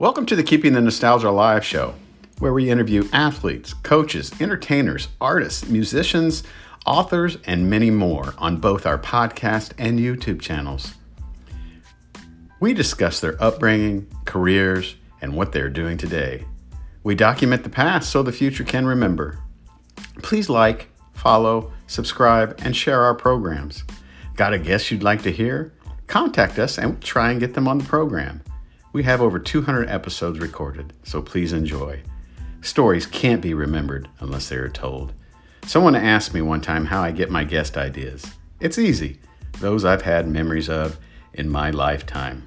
Welcome to the Keeping the Nostalgia Alive show, where we interview athletes, coaches, entertainers, artists, musicians, authors, and many more on both our podcast and YouTube channels. We discuss their upbringing, careers, and what they're doing today. We document the past so the future can remember. Please like, follow, subscribe, and share our programs. Got a guest you'd like to hear? Contact us and we'll try and get them on the program. We have over 200 episodes recorded, so please enjoy. Stories can't be remembered unless they are told. Someone asked me one time how I get my guest ideas. It's easy, those I've had memories of in my lifetime.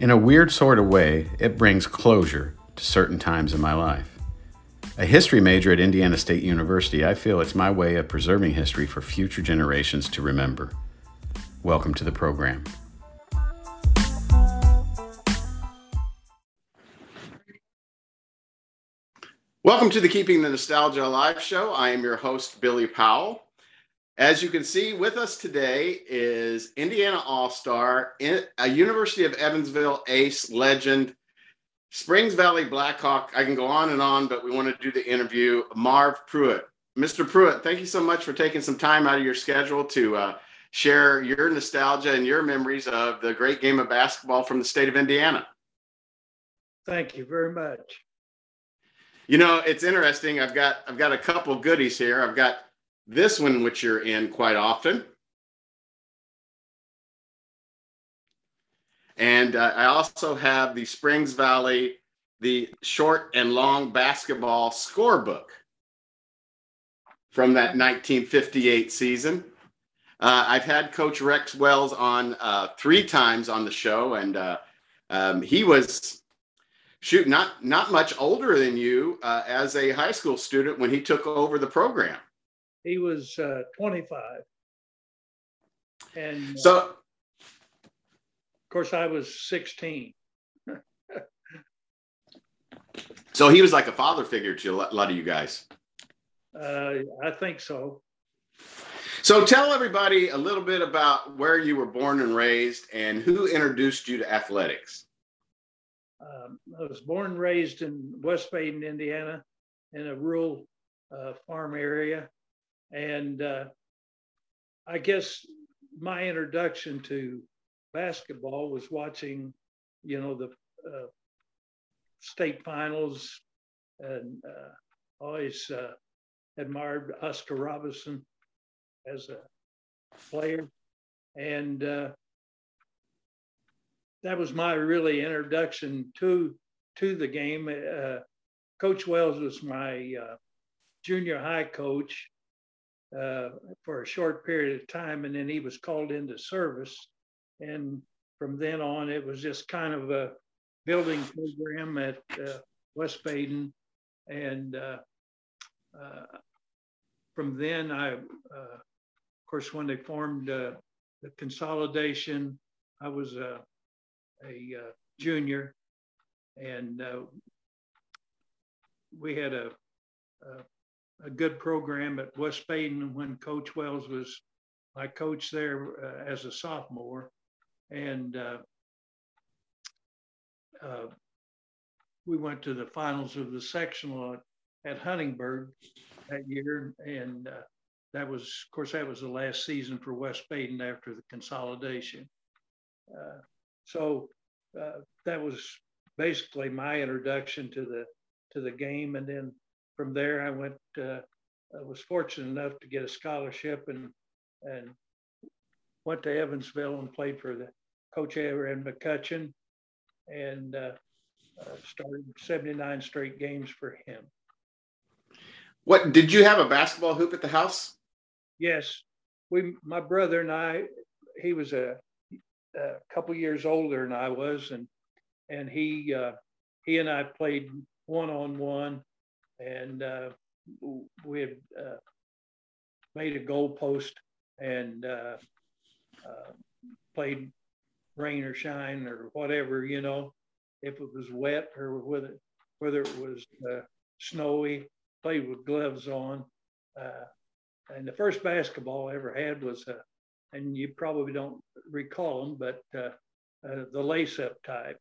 In a weird sort of way, it brings closure to certain times in my life. A history major at Indiana State University, I feel it's my way of preserving history for future generations to remember. Welcome to the program. Welcome to the Keeping the Nostalgia Alive show. I am your host, Billy Powell. As you can see, with us today is Indiana All Star, a University of Evansville ace legend, Springs Valley Blackhawk. I can go on and on, but we want to do the interview. Marv Pruitt. Mr. Pruitt, thank you so much for taking some time out of your schedule to uh, share your nostalgia and your memories of the great game of basketball from the state of Indiana. Thank you very much. You know, it's interesting. I've got I've got a couple goodies here. I've got this one which you're in quite often. And uh, I also have the Springs Valley, the short and long basketball scorebook from that 1958 season. Uh, I've had Coach Rex Wells on uh, three times on the show, and uh, um, he was shoot, not not much older than you uh, as a high school student when he took over the program. He was uh, 25, and uh, so of course I was 16. so he was like a father figure to a lot of you guys. Uh, I think so. So tell everybody a little bit about where you were born and raised and who introduced you to athletics. Um, I was born and raised in West Baden, Indiana, in a rural uh, farm area. And uh, I guess my introduction to basketball was watching, you know, the uh, state finals and uh, always uh, admired Oscar Robertson as a player. And uh, that was my really introduction to to the game. Uh, coach Wells was my uh, junior high coach uh, for a short period of time, and then he was called into service. And from then on, it was just kind of a building program at uh, West Baden, and uh, uh, from then I, of course, when they formed the consolidation, I was a a uh, junior, and uh, we had a, a, a good program at West Baden when Coach Wells was my coach there uh, as a sophomore, and uh, uh, we went to the finals of the sectional at, at Huntingburg that year, and that was, of course, that was the last season for West Baden after the consolidation. Uh, so uh, that was basically my introduction to the to the game, and then from there I went. Uh, I was fortunate enough to get a scholarship and and went to Evansville and played for the coach Arad McCutchan, and uh, uh, started 79 straight games for him. What did you have a basketball hoop at the house? Yes, we. My brother and I. He was a a couple years older than I was, and and he uh, he and I played one on one, and uh, we had uh, made a goal post and uh, uh, played rain or shine or whatever, you know, if it was wet or whether whether it was uh, snowy, played with gloves on. and the first basketball I ever had was a and you probably don't recall them, but uh, uh, the lace up type.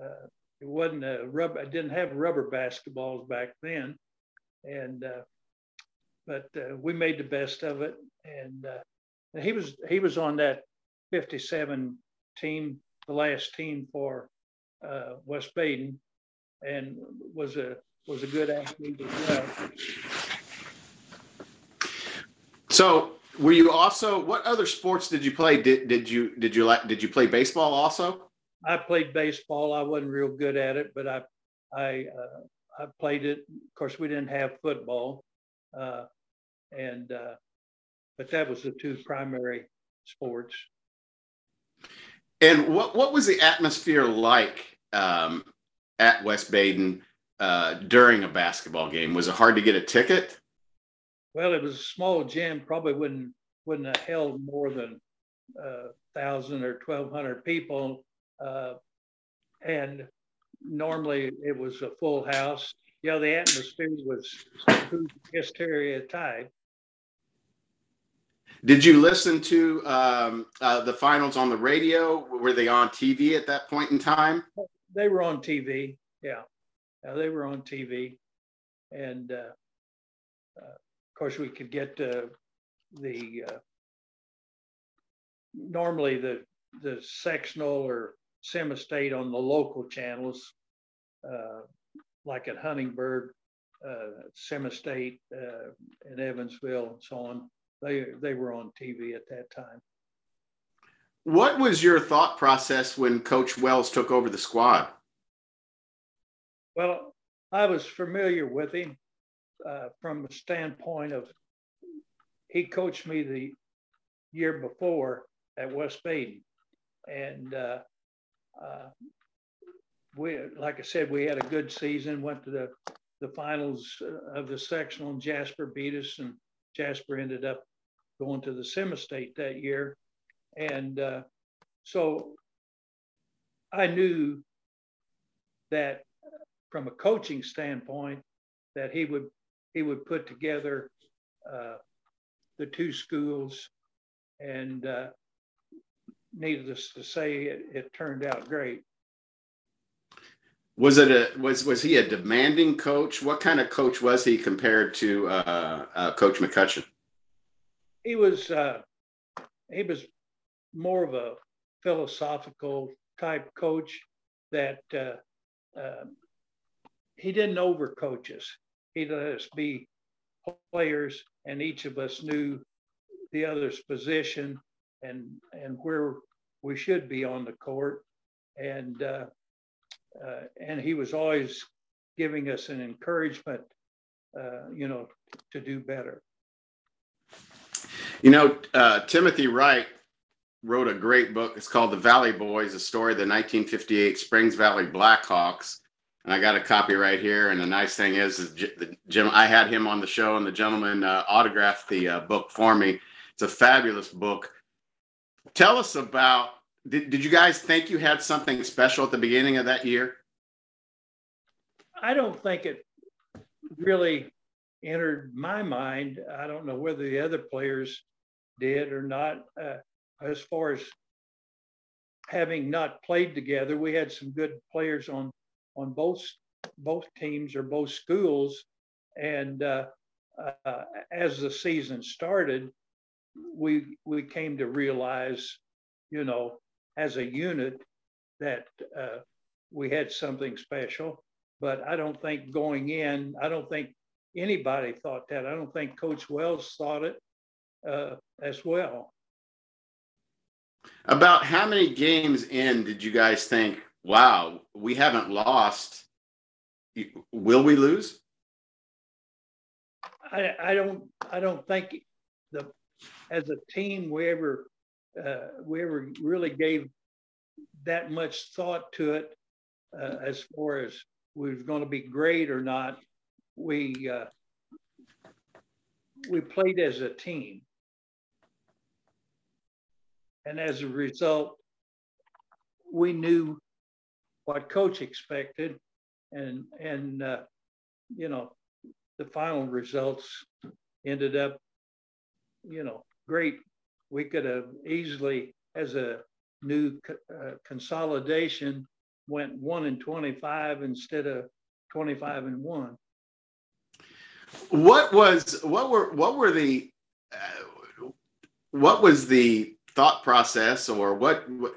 uh, it wasn't a rubber. I didn't have rubber basketballs back then, and uh, but uh, we made the best of it. And uh, he was he was on that 57 team, the last team for West Baden, and was a was a good athlete as well. So, were you also? What other sports did you play? Did did you did you like? Did you play baseball also? I played baseball. I wasn't real good at it, but I I uh, I played it. Of course, we didn't have football, uh, and uh, but that was the two primary sports. And what what was the atmosphere like um, at West Baden uh, during a basketball game? Was it hard to get a ticket? Well, it was a small gym. Probably wouldn't wouldn't have held more than uh, thousand or twelve hundred people, uh, and normally it was a full house. Yeah, you know, the atmosphere was hysteria type. Did you listen to um, uh, the finals on the radio? Were they on TV at that point in time? They were on TV. Yeah, yeah they were on TV, and uh, course we could get the uh, normally the the sectional or semi-state on the local channels, uh, like at Huntingburg, uh, semi-state uh, in Evansville, and so on they they were on TV at that time. What was your thought process when Coach Wells took over the squad? Well, I was familiar with him uh, from the standpoint of he coached me the year before at West Baden, and uh, uh, we, like I said, we had a good season. Went to the the finals of the sectional, and Jasper beat us, and Jasper ended up going to the semi-state that year. And uh, so I knew that from a coaching standpoint, that he would he would put together uh, the two schools, and uh, needless to say, it, it turned out great. Was it a was was he a demanding coach? What kind of coach was he compared to uh, uh, Coach McCutchan? He was uh, he was more of a philosophical type coach that uh, uh, he didn't overcoach us. He let us be players, and each of us knew the other's position and and where we should be on the court. And uh, uh, and he was always giving us an encouragement, uh, you know, to do better. You know, uh, Timothy Wright wrote a great book. It's called The Valley Boys, a story of the 1958 Springs Valley Blackhawks. And I got a copy right here. And the nice thing is, is Jim, I had him on the show, and the gentleman uh, autographed the uh, book for me. It's a fabulous book. Tell us about did, did you guys think you had something special at the beginning of that year? I don't think it really entered my mind. I don't know whether the other players did or not. Uh, as far as having not played together, we had some good players on on both both teams or both schools, and uh, uh, as the season started, we we came to realize, you know, as a unit that uh, we had something special. But I don't think going in, I don't think anybody thought that. I don't think Coach Wells thought it uh, as well. About how many games in did you guys think, wow, we haven't lost? Will we lose? I, I don't I don't think the as a team we ever uh, we ever really gave that much thought to it uh, as far as we was going to be great or not. We uh, we played as a team, and as a result, we knew what coach expected, and and uh, you know the final results ended up, you know, great we could have easily, as a new uh, consolidation, went one and 25 instead of 25 and one. What was what were what were the uh, what was the thought process or what, what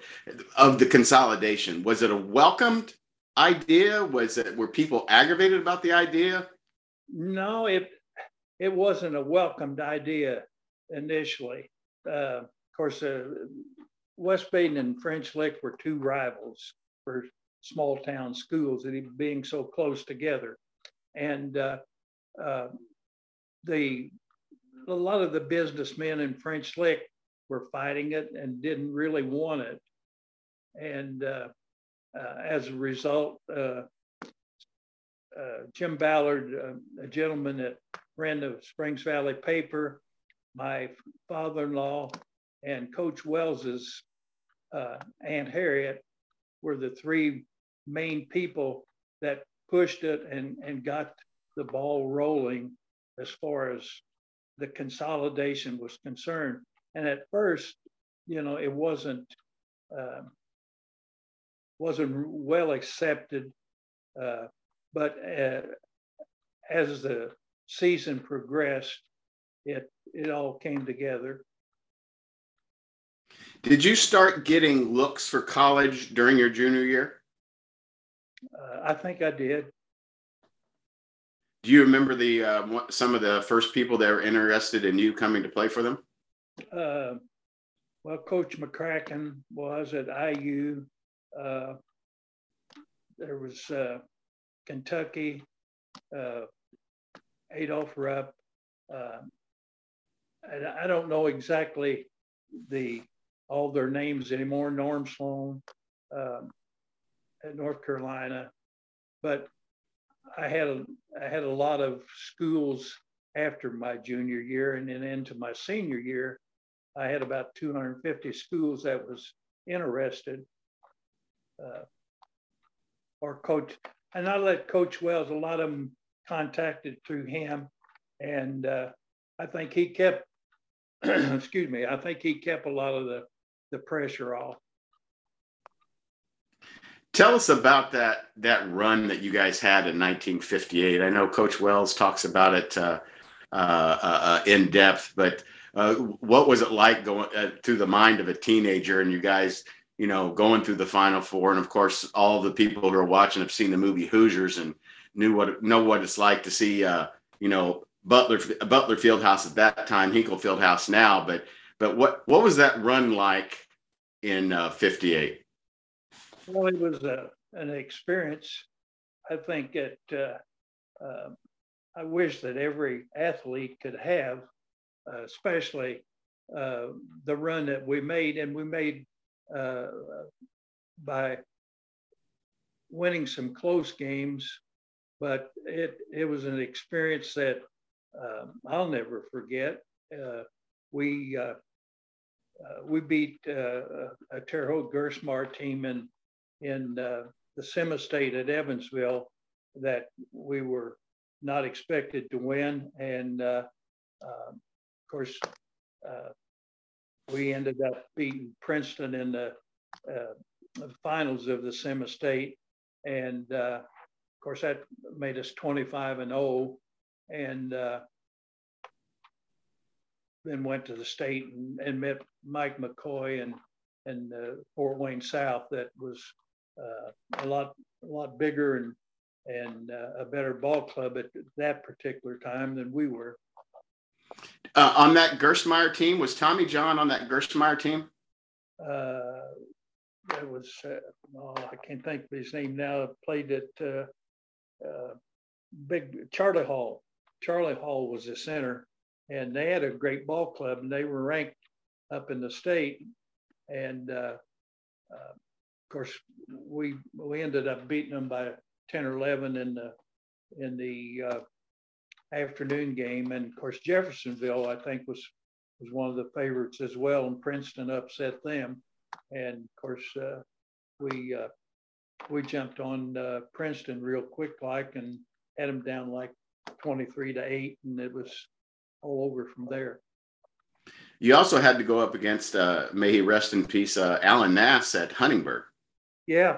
of the consolidation? Was it a welcomed idea? Was it were people aggravated about the idea? No, it it wasn't a welcomed idea initially. Uh, of course, uh, West Baden and French Lick were two rivals for small town schools, and being so close together, and uh, uh, the a lot of the businessmen in French Lick were fighting it and didn't really want it, and uh, uh, as a result, uh, uh, Jim Ballard, uh, a gentleman that ran the Springs Valley paper, my father-in-law, and Coach Wells's Aunt Harriet were the three main people that pushed it and, and got the ball rolling as far as the consolidation was concerned. And at first, you know, it wasn't uh, wasn't well accepted uh, but uh, as the season progressed, it it all came together. Did you start getting looks for college during your junior year? Uh, I think I did. Do you remember the uh, some of the first people that were interested in you coming to play for them? Uh, well, Coach McCracken was at IU. Uh, there was uh, Kentucky, uh, Adolph Rupp. Uh, I, I, don't know exactly the all their names anymore. Norm Sloan um, at North Carolina, but I had a, I had a lot of schools after my junior year and then into my senior year. I had about 250 schools that was interested. Uh, or coach and I let Coach Wells, a lot of them contacted through him. And uh, I think he kept, excuse me, I think he kept a lot of the, the pressure off. Tell us about that that run that you guys had in 1958. I know Coach Wells talks about it uh, uh, uh, in depth, but uh, what was it like going uh, through the mind of a teenager and you guys you know, going through the Final Four, and of course, all the people who are watching have seen the movie Hoosiers and knew what know what it's like to see, uh, you know, Butler Butler Fieldhouse at that time, Hinkle Fieldhouse now. But but what what was that run like in '58? Uh, well, it was a, an experience. I think that uh, uh, I wish that every athlete could have, uh, especially uh, the run that we made, and we made uh, by winning some close games, but it it was an experience that um, I'll never forget. Uh, we uh, we beat a Terre Haute Gerstmeyer team in in the semi-state at Evansville that we were not expected to win, and um, of course we ended up beating Princeton in the, uh, the finals of the semi-state, and uh, of course that made us 25 and 0, and uh, then went to the state and, and met Mike McCoy and and uh, Fort Wayne South. That was uh, a lot a lot bigger and and uh, a better ball club at that particular time than we were. Uh, on that Gerstmeyer team, was Tommy John on that Gerstmeyer team? Uh, it was, uh, oh, I can't think of his name now. Played at uh, uh, Big Charlie Hall. Charlie Hall was the center, and they had a great ball club, and they were ranked up in the state. And uh, of course, we we ended up beating them by 10 or 11 in the in the uh, afternoon game. And of course, Jeffersonville, I think, was was one of the favorites as well, and Princeton upset them. And of course, uh, we uh, we jumped on uh, Princeton real quick, like, and had them down like 23 to eight, and it was all over from there. You also had to go up against, uh, may he rest in peace, uh, Alan Nass at Huntingburg. Yeah,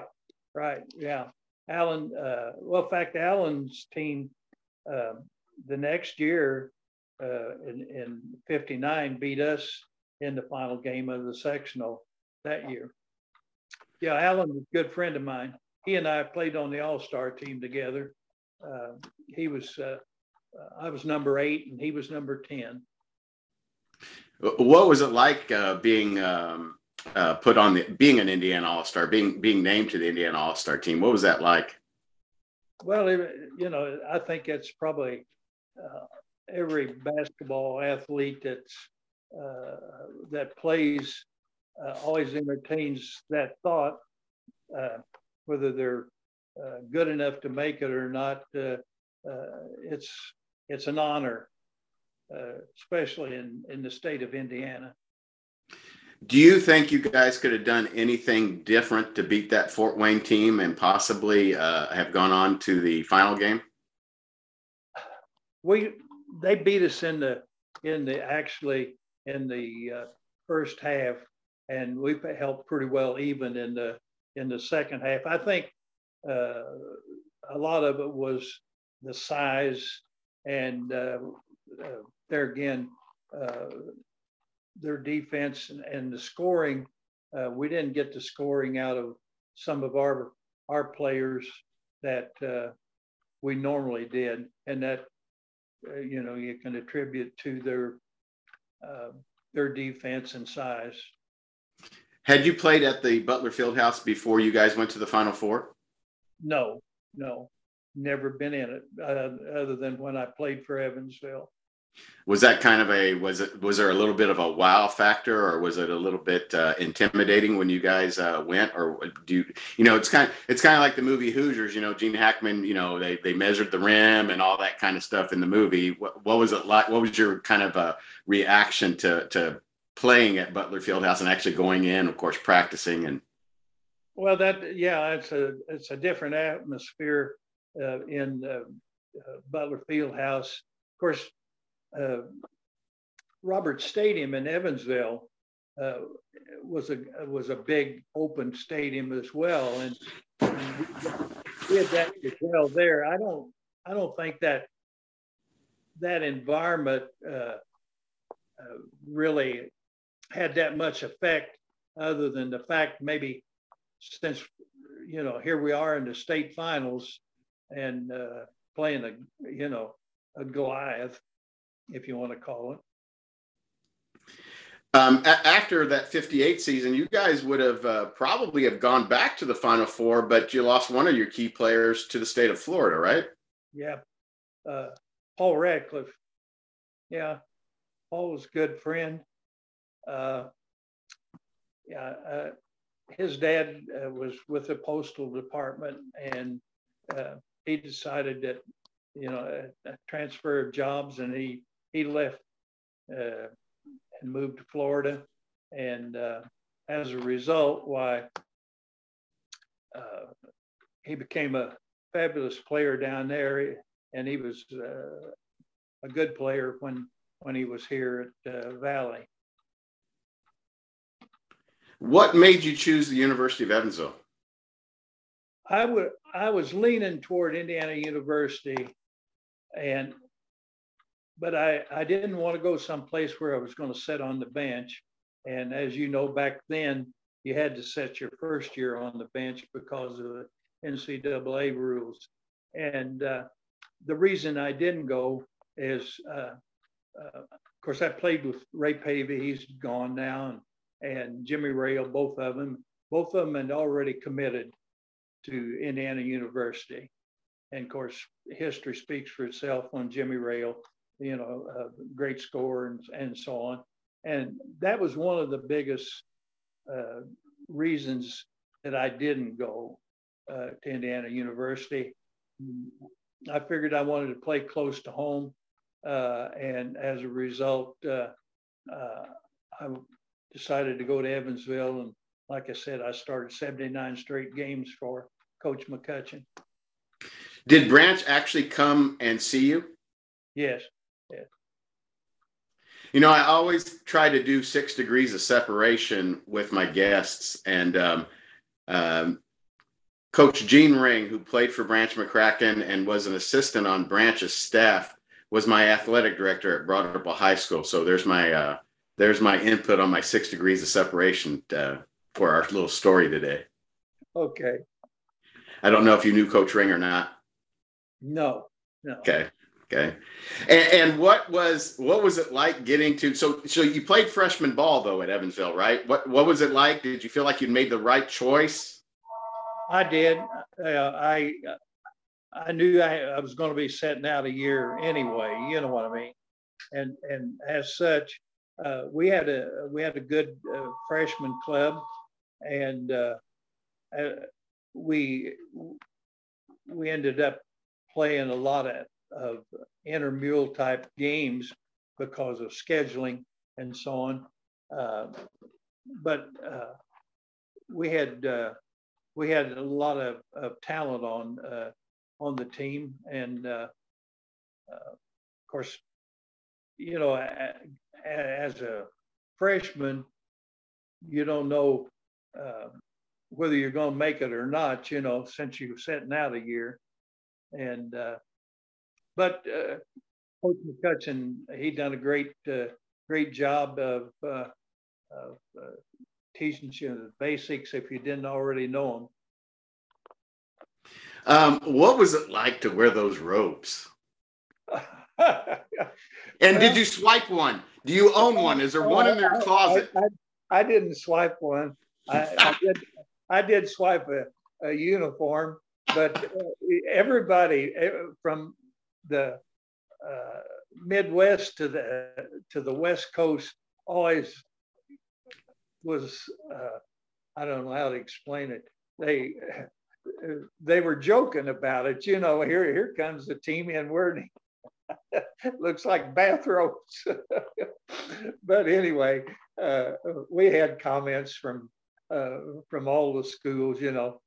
right. Yeah. Alan, uh, well, in fact, Alan's team uh, the next year uh, in, in 59 beat us in the final game of the sectional that year. Yeah, Alan was a good friend of mine. He and I played on the All Star team together. Uh, he was, uh, I was number eight and he was number 10. What was it like uh, being um, uh, put on the being an Indiana All Star, being being named to the Indiana All Star team? What was that like? Well, you know, I think it's probably uh, every basketball athlete that's uh, that plays uh, always entertains that thought, uh, whether they're uh, good enough to make it or not. Uh, it's it's an honor, especially in in the state of Indiana. Do you think you guys could have done anything different to beat that Fort Wayne team and possibly uh, have gone on to the final game? We they beat us in the in the actually in the uh, first half, and we helped pretty well even in the in the second half. I think uh, a lot of it was the size, and uh, uh there again, uh, their defense and, and the scoring. Uh, we didn't get the scoring out of some of our our players that we normally did, and that uh, you know you can attribute to their uh, their defense and size. Had you played at the Butler Fieldhouse before you guys went to the Final Four? No, no, never been in it uh, other than when I played for Evansville was that kind of a was it was there a little bit of a wow factor or was it a little bit uh, intimidating when you guys uh, went or do you you know it's kind of it's kind of like the movie Hoosiers you know Gene Hackman you know they they measured the rim and all that kind of stuff in the movie. What, what was it like what was your kind of uh, reaction to to playing at Butler Fieldhouse and actually going in of course practicing and? Well that yeah it's a it's a different atmosphere uh, in uh, uh, Butler Fieldhouse. Of course uh, Roberts Stadium in Evansville uh, was a was a big open stadium as well, and, we had that as well there. I don't I don't think that that environment uh, uh, really had that much effect, other than the fact maybe since you know here we are in the state finals and uh, playing a you know a Goliath if you want to call it. Um, a- after that 58 season, you guys would have uh, probably have gone back to the Final Four, but you lost one of your key players to the state of Florida, right? Yeah, uh, Paul Radcliffe. Yeah, Paul was a good friend. Uh, yeah, uh, his dad uh, was with the postal department, and uh, he decided that you know a, a transfer of jobs, and he he left uh, and moved to Florida. And uh, as a result, why uh, he became a fabulous player down there, and he was uh, a good player when when he was here at uh, Valley. What made you choose the University of Evansville? I would I was leaning toward Indiana University, and but I, I didn't want to go someplace where I was going to sit on the bench. And as you know, back then, you had to set your first year on the bench because of the NCAA rules. And uh, the reason I didn't go is, uh, uh, of course, I played with Ray Pavey, he's gone now, and, and Jimmy Rayl, both of them. Both of them had already committed to Indiana University. And of course, history speaks for itself on Jimmy Rayl you know, a great score and, and so on. And that was one of the biggest uh, reasons that I didn't go uh, to Indiana University. I figured I wanted to play close to home. Uh, and as a result, uh, uh, I decided to go to Evansville. And like I said, I started 79 straight games for Coach McCutchan. Did Branch actually come and see you? Yes. You know, I always try to do six degrees of separation with my guests, and um, um, Coach Gene Ring, who played for Branch McCracken and was an assistant on Branch's staff, was my athletic director at Broad Ripple High School. So there's my uh, there's my input on my six degrees of separation uh, for our little story today. Okay. I don't know if you knew Coach Ring or not. No. No. Okay. Okay. And, and, what was what was it like getting to so so you played freshman ball though at Evansville, right? What what was it like? Did you feel like you made the right choice? I did. Uh, I I knew I, I was going to be setting out a year anyway. You know what I mean? And and as such, uh, we had a we had a good uh, freshman club, and uh, uh we we ended up playing a lot of, of intramural type games because of scheduling and so on. Uh, but uh, we had we had a lot of, of talent on on the team, and of course, you know, as a freshman, you don't know uh, whether you're going to make it or not, you know, since you're sitting out a year. And, uh, but uh, Coach McCutchan, he done a great, uh, great job of, uh, of uh, teaching you the basics if you didn't already know them. Um, what was it like to wear those robes? and did you swipe one? Do you own one? Is there one in your closet? I, I, I didn't swipe one. I, I, did. I did swipe a, a uniform, but uh, everybody eh, from the uh, Midwest to the to the West Coast always was. Uh, I don't know how to explain it. They they were joking about it. You know, here here comes the team in wearing looks like bathrobes. but anyway, uh, we had comments from uh, from all the schools, you know,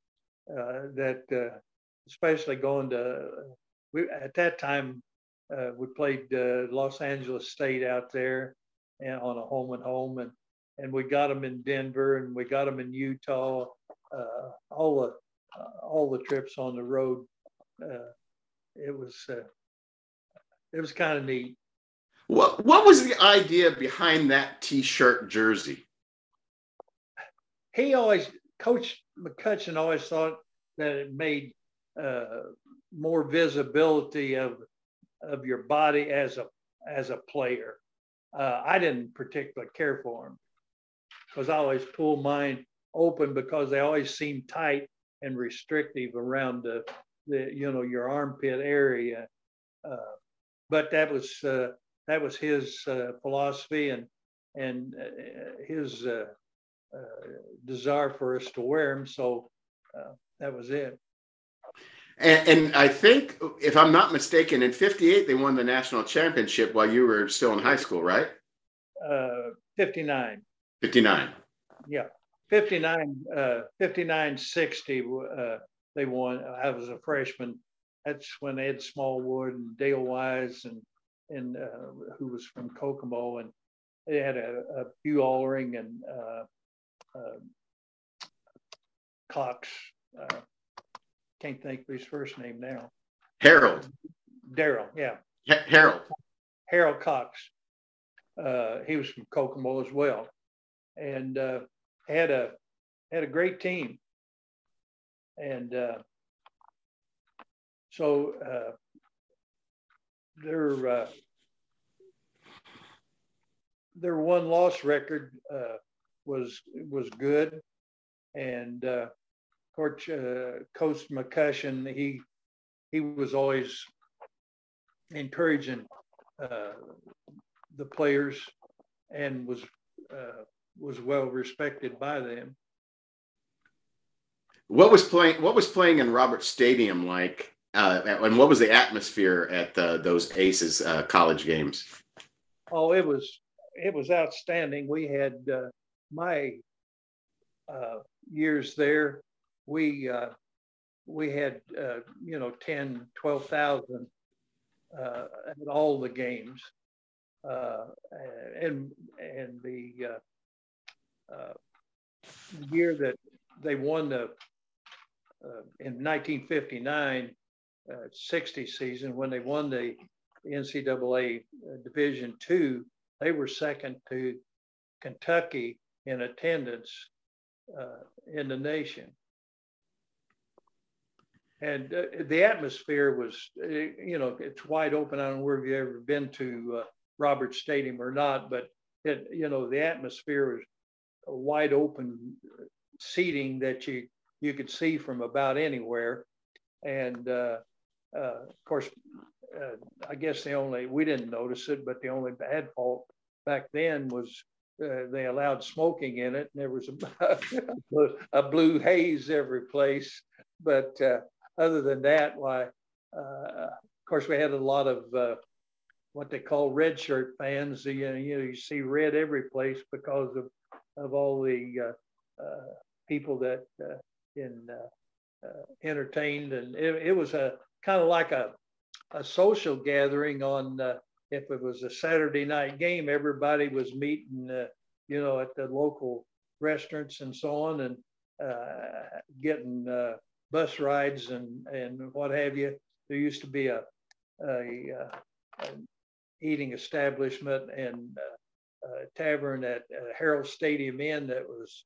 uh, that uh, especially going to we at that time uh, we played uh, Los Angeles State out there and on a home and home and and we got them in Denver and we got them in Utah. all the all the trips on the road. it was it was kind of neat. What What was the idea behind that T-shirt jersey? He always, Coach McCutchan always thought that it made uh, more visibility of of your body as a as a player. Uh, I didn't particularly care for them because I always pull mine open because they always seem tight and restrictive around the, the you know your armpit area. Uh, but that was uh, that was his uh, philosophy and and uh, his uh, desire for us to wear them. So that was it. And, and, I think, if I'm not mistaken, in '58 they won the national championship while you were still in high school, right? Uh, 59. 59. Yeah, 59, uh, 59, 60. Uh, they won. I was a freshman that's when Ed Smallwood and Dale Wise and and uh, who was from Kokomo and they had a, a Hugh Ahlering and uh, uh, Cox. Can't think of his first name now. Harold. Daryl, yeah. Harold. Harold Cox. Uh, he was from Kokomo as well, and uh, had a had a great team. And uh, so uh, their uh, their one loss record uh, was was good, and uh, coach uh, Coach he he was always encouraging uh, the players and was uh, was well respected by them. What was playing? What was playing in Roberts Stadium like uh, and what was the atmosphere at the, those Aces uh, college games? Oh, it was it was outstanding. We had uh, my uh, years there. We uh, we had uh, you know 10, 12,000 at all the games, and and the year that they won the uh, in 1959 uh, 60 season when they won the NCAA uh, Division two, they were second to Kentucky in attendance uh, in the nation. And uh, the atmosphere was, uh, you know, it's wide open. I don't know where you've ever been to uh, Roberts Stadium or not, but it, you know, the atmosphere was wide open seating that you you could see from about anywhere. And uh, uh, of course, uh, I guess the only we didn't notice it, but the only bad fault back then was uh, they allowed smoking in it, and there was a, a blue haze every place. But uh, other than that, why, uh, of course, we had a lot of uh, what they call red shirt fans. You know, you, see red every place because of of all the uh, people that in entertained, and it, it was a kind of like a a social gathering on uh, if it was a Saturday night game, everybody was meeting, uh, you know, at the local restaurants and so on, and uh, getting uh, bus rides and and what have you. There used to be a, a, uh, a eating establishment and uh, a tavern at Harold Stadium Inn that was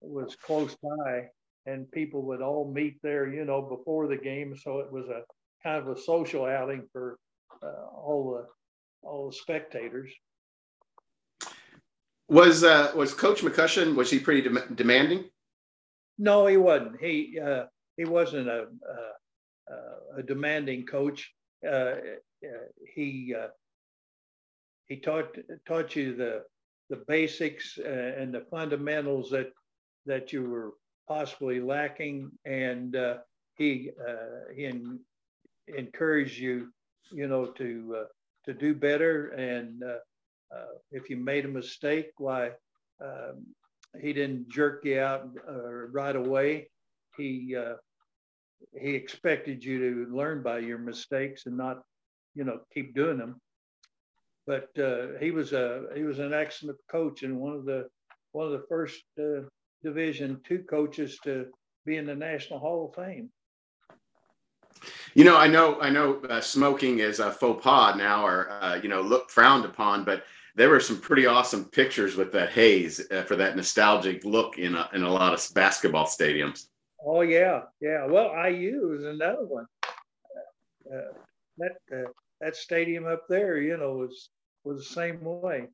was close by, and people would all meet there, you know, before the game. So it was a kind of a social outing for uh, all the all the spectators. Was uh, was Coach McCutchan was he pretty de- demanding? No, he wasn't. He uh, he wasn't a a, a demanding coach. Uh, he uh, he taught taught you the the basics uh, and the fundamentals that that you were possibly lacking, and he he encourage you, you know, to uh, to do better. And uh, uh, if you made a mistake, why um, he didn't jerk you out uh, right away. He uh, he expected you to learn by your mistakes and not, you know, keep doing them. But uh, he was a he was an excellent coach and one of the one of the first Division two coaches to be in the National Hall of Fame. You know, I know, I know, uh, smoking is a faux pas now, or uh, you know, look frowned upon. But there were some pretty awesome pictures with that haze uh, for that nostalgic look in a, in a lot of basketball stadiums. Oh yeah, yeah. Well, IU is another one. Uh, that uh, that stadium up there, you know, was was the same way.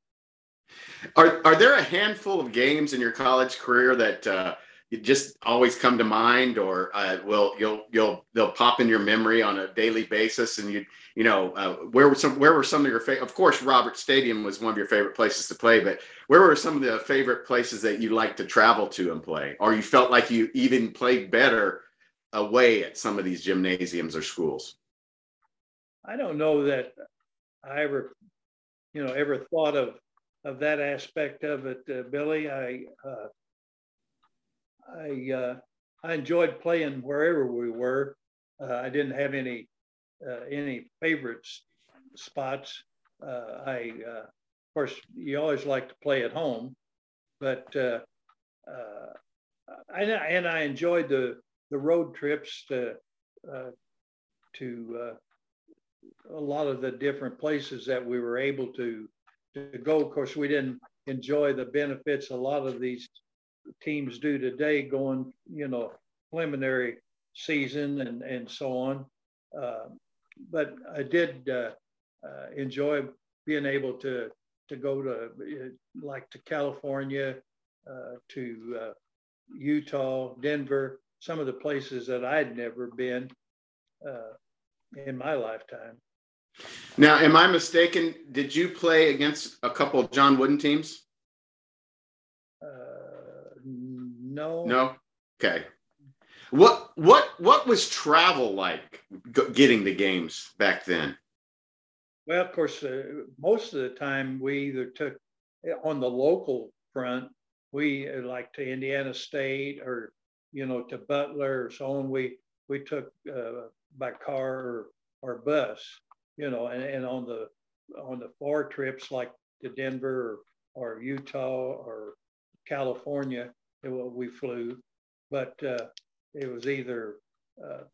Are are there a handful of games in your college career that uh, just always come to mind or uh, will you'll you'll they'll pop in your memory on a daily basis and you you know uh, where were some where were some of your favorite of course Roberts Stadium was one of your favorite places to play but where were some of the favorite places that you like to travel to and play? Or you felt like you even played better away at some of these gymnasiums or schools? I don't know that i ever you know ever thought of of that aspect of it uh, billy. I uh, I uh, I enjoyed playing wherever we were. Uh, I didn't have any uh, any favorite spots. Uh, I uh, of course you always like to play at home, but uh, and I enjoyed the the road trips to to a lot of the different places that we were able to to go. Of course, we didn't enjoy the benefits a lot of these teams do today going, you know, preliminary season and, and so on. Uh, but I did uh, uh, enjoy being able to, to go to uh, like to California, uh, to uh, Utah, Denver, some of the places that I'd never been in my lifetime. Now, am I mistaken? Did you play against a couple of John Wooden teams? No. No. Okay. What what what was travel like getting the games back then? Well, of course, uh, most of the time we either took eh, on the local front, we uh, like to Indiana State or you know to Butler or so on. We we took uh, by car or, or bus, you know, and, and on the on the far trips like to Denver or, or Utah or California, we flew. But uh, it was either uh,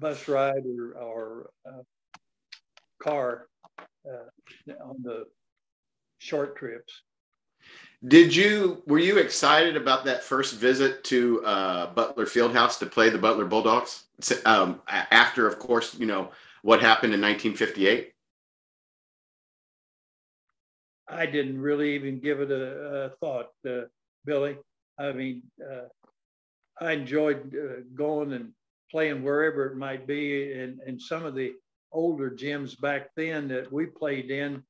bus ride or, or uh, car uh, on the short trips. Did you were you excited about that first visit to uh, Butler Fieldhouse to play the Butler Bulldogs? Um, after, of course, you know what happened in 1958. I didn't really even give it a, a thought, uh, Billy. I mean, uh, I enjoyed uh, going and playing wherever it might be, and and some of the older gyms back then that we played in,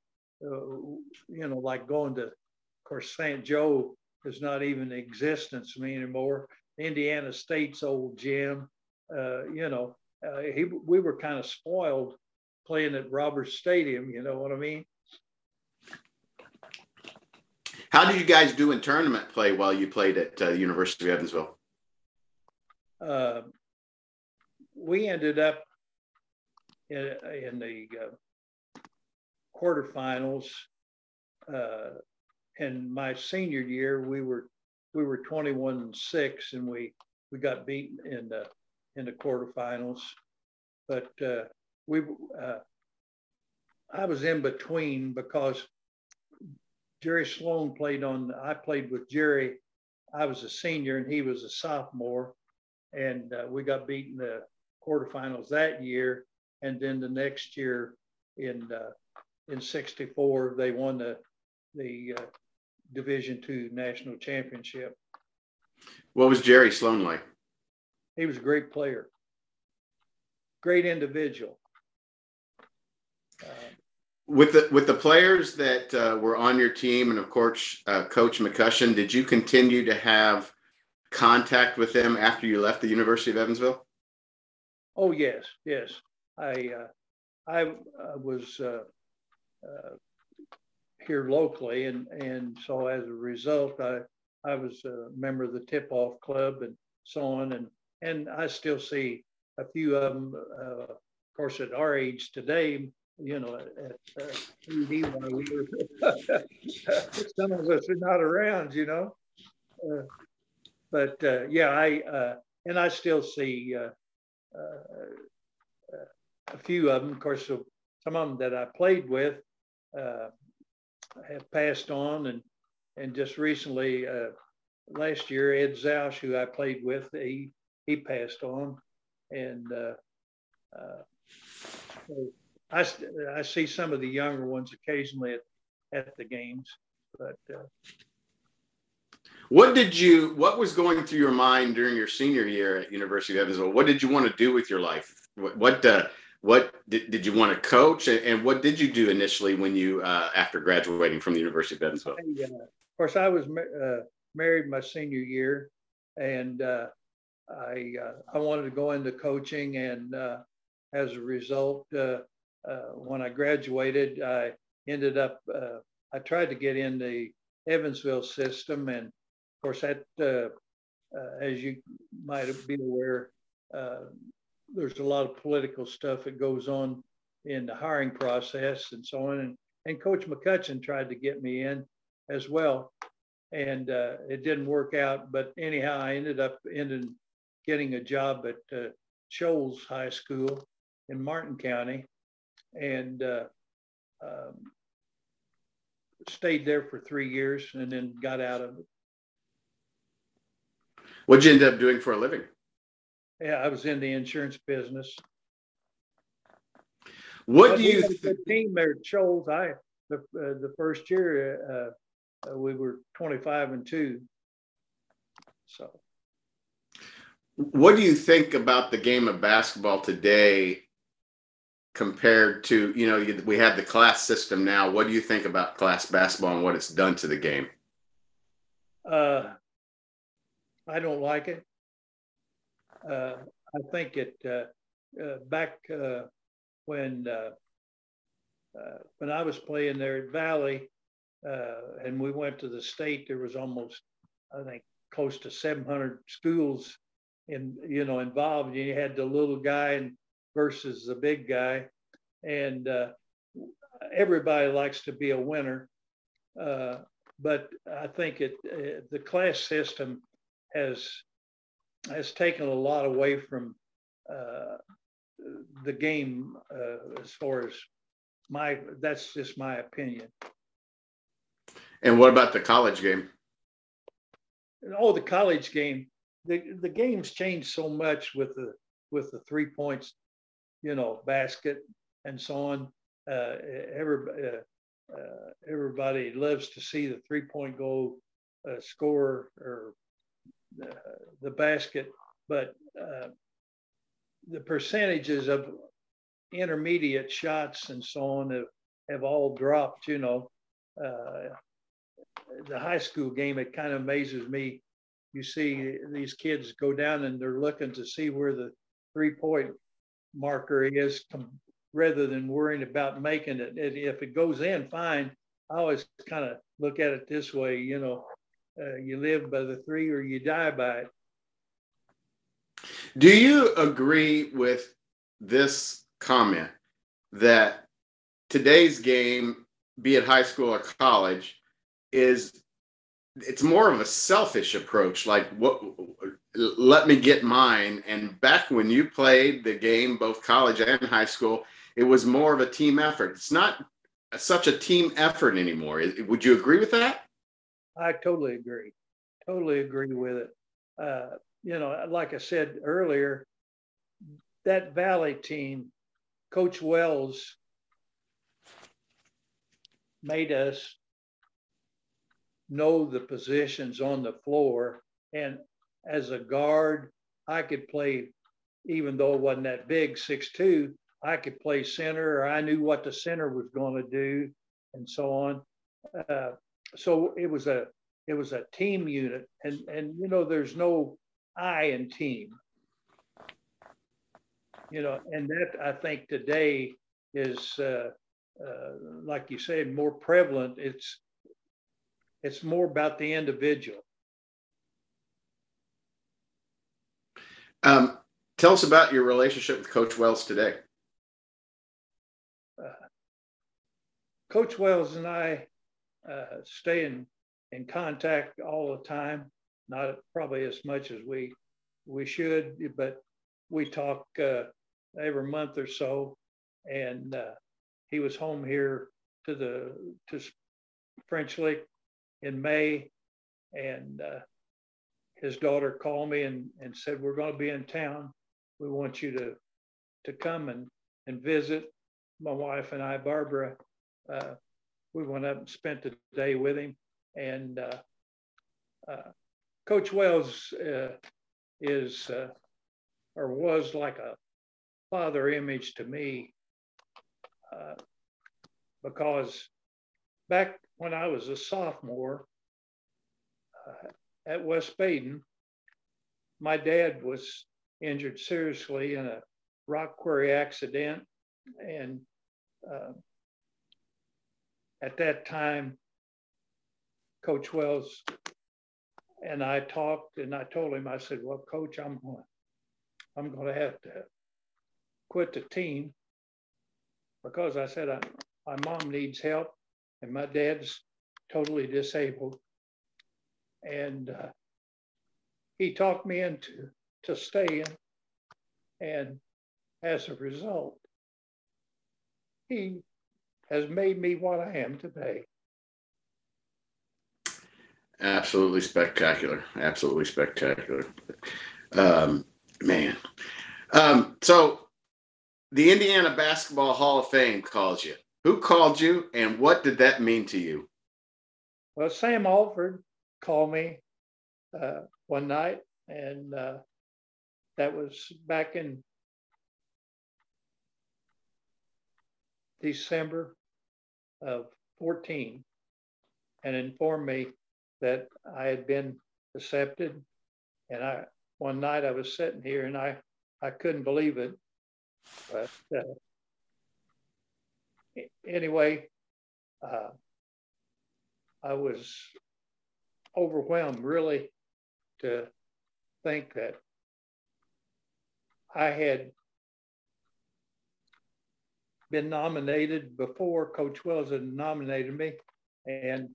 uh, you know, like going to, of course, St. Joe is not even in existence anymore. Indiana State's old gym, uh, you know, uh, he, we were kind of spoiled playing at Roberts Stadium. You know what I mean? How did you guys do in tournament play while you played at uh, University of Evansville? Uh, we ended up in, in the uh, quarterfinals. Uh, in my senior year, we were we were 21 six, and we we got beaten in the in the quarterfinals. But uh, we uh, I was in between because Jerry Sloan played on. I played with Jerry. I was a senior and he was a sophomore, and uh, we got beaten the quarterfinals that year and then the next year in uh, in '64 they won the the uh, Division two national championship. What was Jerry Sloan like? He was a great player, great individual. Uh, with the with the players that uh, were on your team, and of course, uh, Coach McCutchan, did you continue to have contact with them after you left the University of Evansville? Oh yes, yes. I uh, I, I, was uh, uh, here locally, and and so as a result, I I was a member of the tip off club and so on, and and I still see a few of them. Uh, of course, at our age today, you know, at TV uh, we were, some of us are not around, you know. Uh, but uh, yeah, I uh, and I still see uh, uh, a few of them, of course, some of them that I played with uh, have passed on, and and just recently, last year, Ed Zausch, who I played with, he he passed on, and so I I see some of the younger ones occasionally at, at the games, but. Uh, what did you? What was going through your mind during your senior year at University of Evansville? What did you want to do with your life? What, what uh, what did, did you want to coach and, what did you do initially when you uh, after graduating from the university of evansville I, uh, of course i was uh, married my senior year and uh, i uh, i wanted to go into coaching and uh, as a result Uh, when i graduated i ended up uh, i tried to get in the evansville system and of course that uh, as you might be aware there's a lot of political stuff that goes on in the hiring process and so on. And, and Coach McCutchan tried to get me in as well. And uh, it didn't work out. But anyhow, I ended up ended getting a job at uh, Shoals High School in Martin County and uh, um, stayed there for three years and then got out of it. What'd you end up doing for a living? Yeah, I was in the insurance business. What do you? Th- the team there Shoals. I the uh, the first year uh, uh, we were twenty five and two. So. What do you think about the game of basketball today compared to you know we have the class system now? What do you think about class basketball and what it's done to the game? Uh, I don't like it. Uh, I think it uh, uh, back when when I was playing there at Valley, and we went to the state, there was almost I think close to 700 schools in you know involved. and You had the little guy and versus the big guy, and uh, everybody likes to be a winner. Uh, but I think it uh, the class system has has taken a lot away from uh, the game uh, as far as my that's just my opinion. And what about the college game? Oh, the college game. The the game's changed so much with the with the three points, you know, basket and so on. Uh, uh, uh, everybody loves to see the three point goal uh, score or uh, the basket, but the percentages of intermediate shots and so on have, have all dropped, you know. The high school game, it kind of amazes me. You see these kids go down and they're looking to see where the three point marker is rather than worrying about making it. If it goes in, fine. I always kind of look at it this way, you know, uh, you live by the three or you die by it. Do you agree with this comment that today's game, be it high school or college, is it's more of a selfish approach like what let me get mine. And back when you played the game both college and high school it was more of a team effort. It's not such a team effort anymore. Would you agree with that? I totally agree. Totally agree with it. Uh, you know like i said earlier that valley team coach wells made us know the positions on the floor. And as a guard, I could play, even though it wasn't that big, six-two, I could play center, or I knew what the center was going to do, and so on. Uh, so it was a it was a team unit, and and you know there's no I in team. You know, and that I think today is uh, uh, like you said more prevalent. It's it's more about the individual. Um, tell us about your relationship with Coach Wells today. Uh, Coach Wells and I uh, stay in, in contact all the time, not probably as much as we we should, but we talk uh, every month or so. And uh, he was home here to the to French Lick in May, and uh, his daughter called me and, and said, "We're going to be in town. We want you to to come and and visit." My wife and I, Barbara, uh, we went up and spent the day with him. And uh, uh Coach Wells uh, is uh, or was like a father image to me because back when I was a sophomore uh, at West Baden, my dad was injured seriously in a rock quarry accident. And uh, at that time, Coach Wells and I talked, and I told him, I said, "Well, Coach, I'm going, I'm going to have to quit the team because I said I, my mom needs help, and my dad's totally disabled. And uh, he talked me into to staying, and as a result, he has made me what I am today. Absolutely spectacular. Absolutely spectacular. Um, man. Um, so the Indiana Basketball Hall of Fame calls you. Who called you and what did that mean to you? Well, Sam Alford called me uh, one night, and uh, that was back in December of 14, and informed me that I had been accepted. And I one night I was sitting here and I I couldn't believe it. But uh, anyway, uh, I was overwhelmed really to think that I had been nominated before Coach Wells had nominated me, and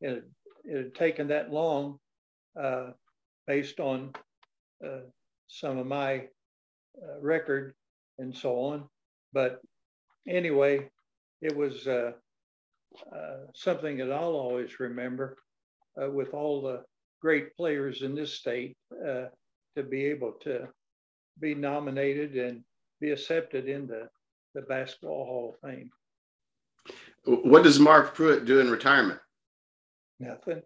it, it had taken that long uh, based on uh, some of my uh, record and so on. But anyway, it was uh, uh, something that I'll always remember uh, with all the great players in this state uh, to be able to be nominated and be accepted into the Basketball Hall of Fame. What does Mark Pruitt do in retirement? Nothing.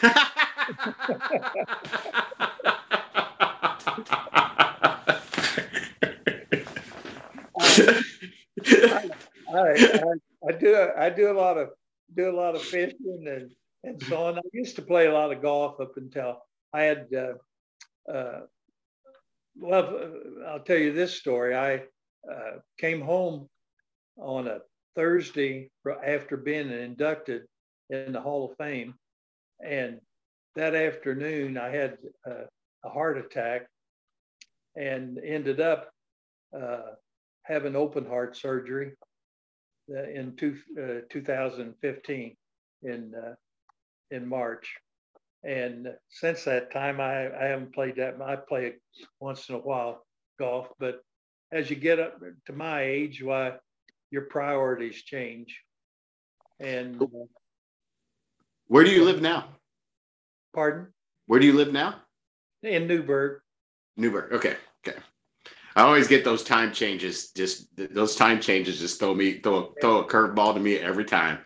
I, I, do I do a lot of do a lot of fishing and and so on. I used to play a lot of golf up until I had. Uh, uh, well, I'll tell you this story. I uh, came home on a Thursday after being inducted in the Hall of Fame, and that afternoon I had uh, a heart attack and ended up uh, having open heart surgery in two, uh, 2015 in uh, in March. And since that time, I, I haven't played that. I play once in a while golf, but as you get up to my age, why your priorities change. And uh, where do you live now? Pardon? Where do you live now? In Newburgh. Newburgh. Okay. Okay. I always get those time changes. Just those time changes just throw me throw throw a curveball to me every time.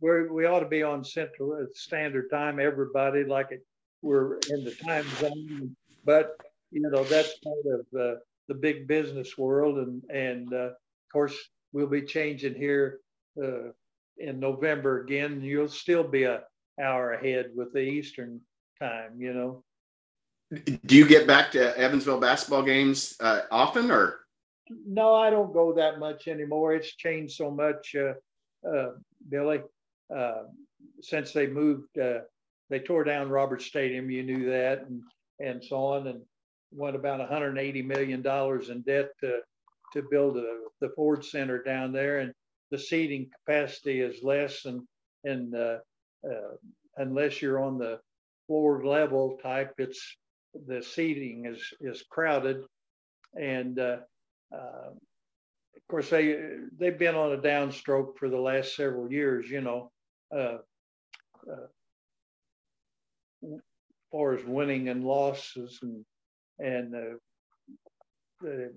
we we ought to be on Central uh, Standard Time. Everybody like it. We're in the time zone, but you know that's part of uh, the big business world, and and uh, of course we'll be changing here uh, in November again. You'll still be a hour ahead with the Eastern time. You know. Do you get back to Evansville basketball games uh, often, or? No, I don't go that much anymore. It's changed so much, uh, uh, Billy. Uh, since they moved, uh, they tore down Roberts Stadium. You knew that, and and so on, and went about 180 million dollars in debt to to build a, the Ford Center down there, and the seating capacity is less, and and uh, unless you're on the floor level type, it's the seating is is crowded, and uh, uh, of course they they've been on a downstroke for the last several years. You know, uh, uh as far as winning and losses, and and uh, the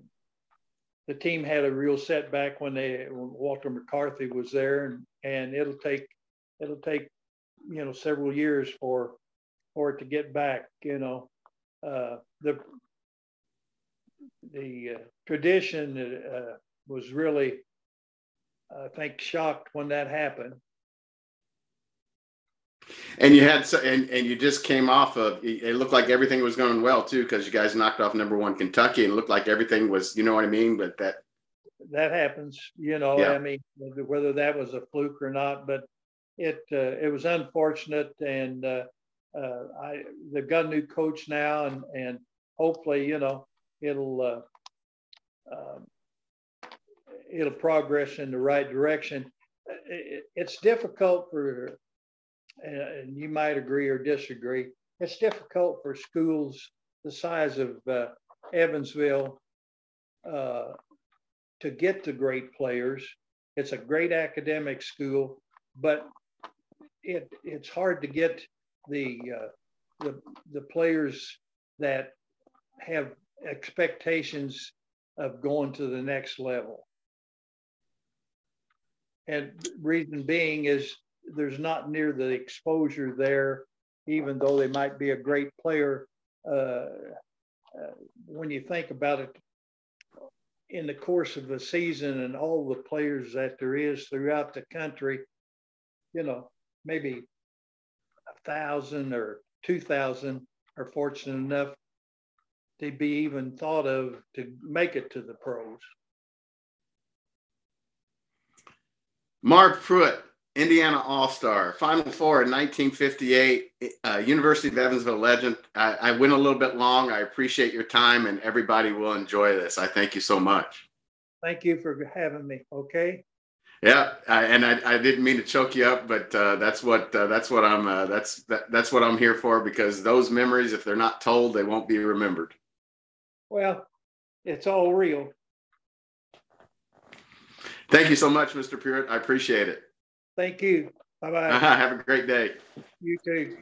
the team had a real setback when they when Walter McCarty was there, and and it'll take it'll take you know several years for for it to get back. You know, uh, the the uh, tradition uh, was really, I think, shocked when that happened. And you had so, and and you just came off of. It looked like everything was going well too, because you guys knocked off number one Kentucky, and it looked like everything was. You know what I mean? But that that happens. You know, yeah. I mean, whether that was a fluke or not, but it uh, it was unfortunate, and uh, uh, I they've got a new coach now, and and hopefully, you know, it'll uh, um, it'll progress in the right direction. It, it's difficult for, and you might agree or disagree. It's difficult for schools the size of uh, Evansville uh, to get to great players. It's a great academic school, but it it's hard to get the uh, the the players that have expectations of going to the next level. And reason being is there's not near the exposure there, even though they might be a great player. Uh, uh, when you think about it, in the course of the season and all the players that there is throughout the country, you know, maybe thousand or two thousand are fortunate enough to be even thought of to make it to the pros. Mark Pruitt, Indiana All Star, Final Four in 1958, uh, University of Evansville legend. I, I went a little bit long. I appreciate your time, and everybody will enjoy this. I thank you so much. Thank you for having me. Okay. Yeah, I, and I, I didn't mean to choke you up, but uh, that's what uh, that's what I'm uh, that's that, that's what I'm here for because those memories, if they're not told, they won't be remembered. Well, it's all real. Thank you so much, Mr. Pruitt. I appreciate it. Thank you. Bye bye. Have a great day. You too.